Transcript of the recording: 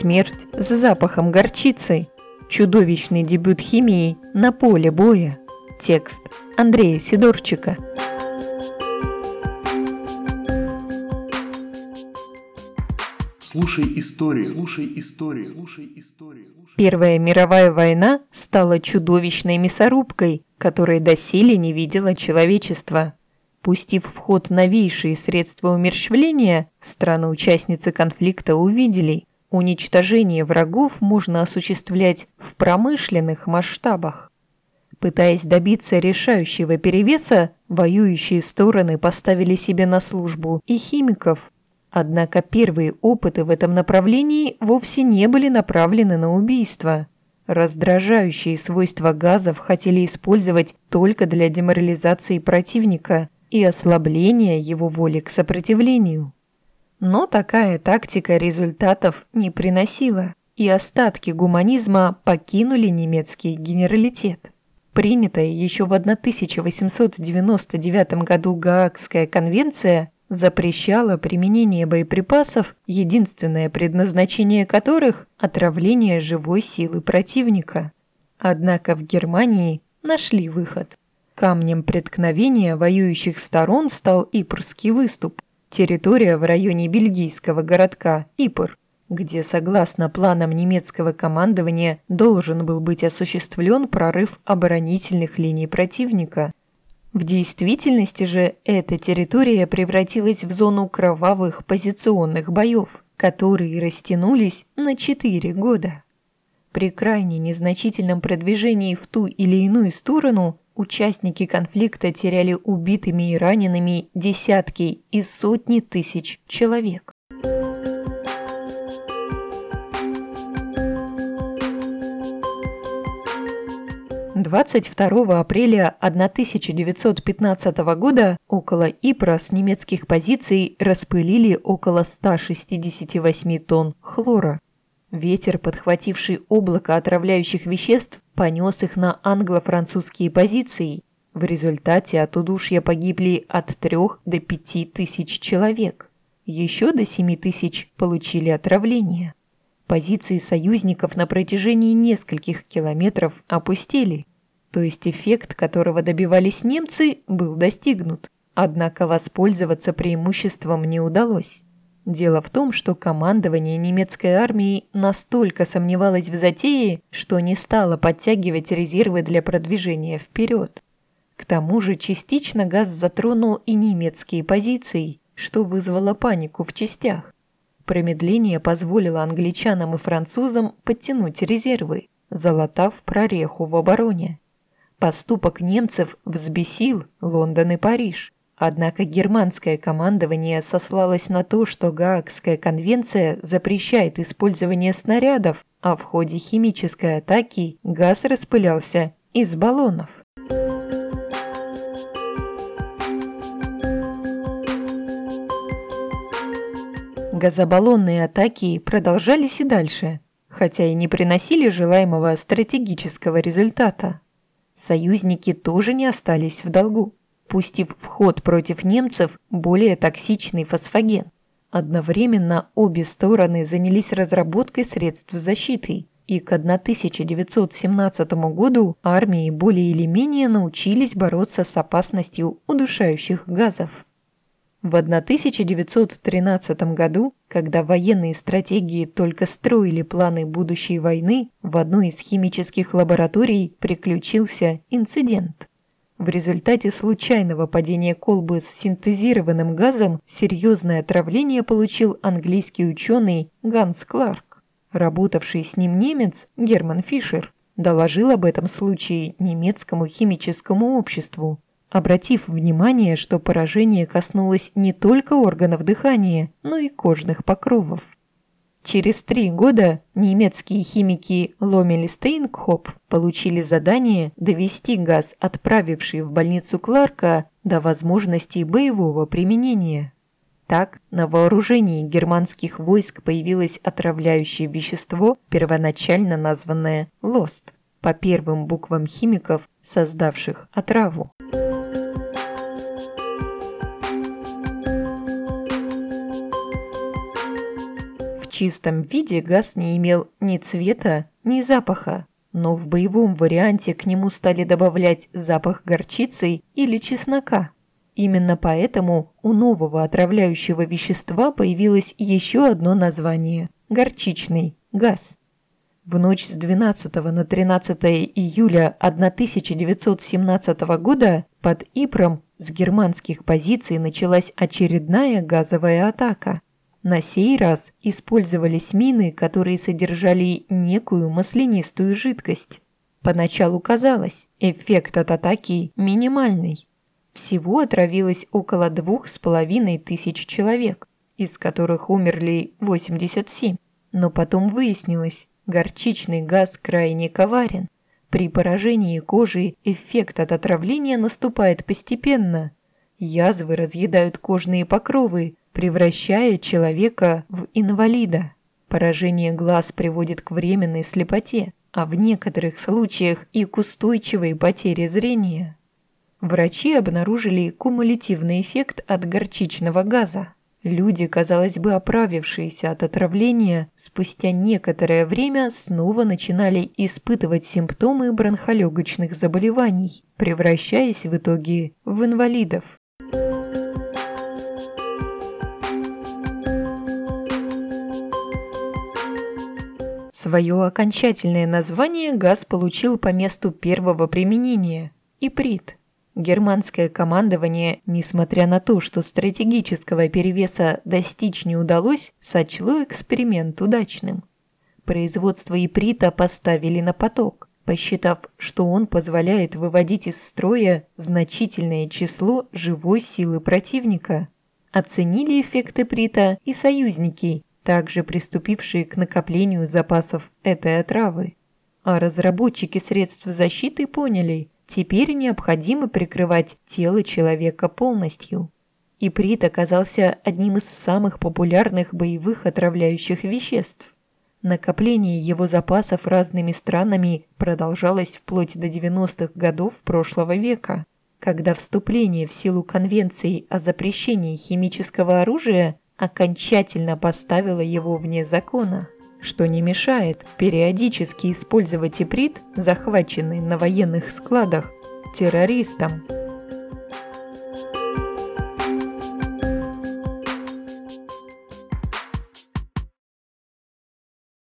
Смерть с запахом горчицы. Чудовищный дебют химии на поле боя. Текст Андрея Сидорчика. Слушай истории, слушай истории, слушай истории. Первая мировая война стала чудовищной мясорубкой, которой доселе не видело человечество. Пустив в ход новейшие средства умерщвления, страны-участницы конфликта увидели, уничтожение врагов можно осуществлять в промышленных масштабах. Пытаясь добиться решающего перевеса, воюющие стороны поставили себе на службу и химиков. Однако первые опыты в этом направлении вовсе не были направлены на убийство. Раздражающие свойства газов хотели использовать только для деморализации противника и ослабления его воли к сопротивлению. Но такая тактика результатов не приносила, и остатки гуманизма покинули немецкий генералитет. Принятая еще в 1899 году Гаагская конвенция запрещала применение боеприпасов, единственное предназначение которых – отравление живой силы противника. Однако в Германии нашли выход. Камнем преткновения воюющих сторон стал Ипрский выступ, территория в районе бельгийского городка Ипр, где, согласно планам немецкого командования, должен был быть осуществлен прорыв оборонительных линий противника. В действительности же эта территория превратилась в зону кровавых позиционных боев, которые растянулись на 4 года. При крайне незначительном продвижении в ту или иную сторону Участники конфликта теряли убитыми и ранеными десятки и сотни тысяч человек. Двадцать второго апреля 1915 года около Ипра с немецких позиций распылили около 168 тонн хлора. Ветер, подхвативший облако отравляющих веществ, понес их на англо-французские позиции. В результате от удушья погибли от 3 до 5 тысяч человек. Еще до 7 тысяч получили отравление. Позиции союзников на протяжении нескольких километров опустили. То есть эффект, которого добивались немцы, был достигнут. Однако воспользоваться преимуществом не удалось. Дело в том, что командование немецкой армии настолько сомневалось в затее, что не стало подтягивать резервы для продвижения вперед. К тому же частично газ затронул и немецкие позиции, что вызвало панику в частях. Промедление позволило англичанам и французам подтянуть резервы, залатав прореху в обороне. Поступок немцев взбесил Лондон и Париж – Однако германское командование сослалось на то, что Гаагская конвенция запрещает использование снарядов, а в ходе химической атаки газ распылялся из баллонов. Газобаллонные атаки продолжались и дальше, хотя и не приносили желаемого стратегического результата. Союзники тоже не остались в долгу пустив в ход против немцев более токсичный фосфоген. Одновременно обе стороны занялись разработкой средств защиты, и к 1917 году армии более или менее научились бороться с опасностью удушающих газов. В 1913 году, когда военные стратегии только строили планы будущей войны, в одной из химических лабораторий приключился инцидент. В результате случайного падения колбы с синтезированным газом серьезное отравление получил английский ученый Ганс Кларк. Работавший с ним немец Герман Фишер доложил об этом случае немецкому химическому обществу, обратив внимание, что поражение коснулось не только органов дыхания, но и кожных покровов. Через три года немецкие химики Ломель и Стейнкхоп получили задание довести газ, отправивший в больницу Кларка, до возможности боевого применения. Так, на вооружении германских войск появилось отравляющее вещество, первоначально названное «Лост», по первым буквам химиков, создавших отраву. Чистом виде газ не имел ни цвета, ни запаха, но в боевом варианте к нему стали добавлять запах горчицы или чеснока. Именно поэтому у нового отравляющего вещества появилось еще одно название – горчичный газ. В ночь с 12 на 13 июля 1917 года под Ипром с германских позиций началась очередная газовая атака. На сей раз использовались мины, которые содержали некую маслянистую жидкость. Поначалу казалось, эффект от атаки минимальный. Всего отравилось около двух с половиной тысяч человек, из которых умерли 87. Но потом выяснилось, горчичный газ крайне коварен. При поражении кожи эффект от отравления наступает постепенно. Язвы разъедают кожные покровы, превращая человека в инвалида. Поражение глаз приводит к временной слепоте, а в некоторых случаях и к устойчивой потере зрения. Врачи обнаружили кумулятивный эффект от горчичного газа. Люди, казалось бы, оправившиеся от отравления, спустя некоторое время снова начинали испытывать симптомы бронхолегочных заболеваний, превращаясь в итоге в инвалидов. Свое окончательное название газ получил по месту первого применения – иприт. Германское командование, несмотря на то, что стратегического перевеса достичь не удалось, сочло эксперимент удачным. Производство иприта поставили на поток, посчитав, что он позволяет выводить из строя значительное число живой силы противника. Оценили эффект иприта и союзники, также приступившие к накоплению запасов этой отравы. А разработчики средств защиты поняли – Теперь необходимо прикрывать тело человека полностью. Иприт оказался одним из самых популярных боевых отравляющих веществ. Накопление его запасов разными странами продолжалось вплоть до 90-х годов прошлого века, когда вступление в силу Конвенции о запрещении химического оружия окончательно поставило его вне закона что не мешает периодически использовать иприт, захваченный на военных складах, террористам.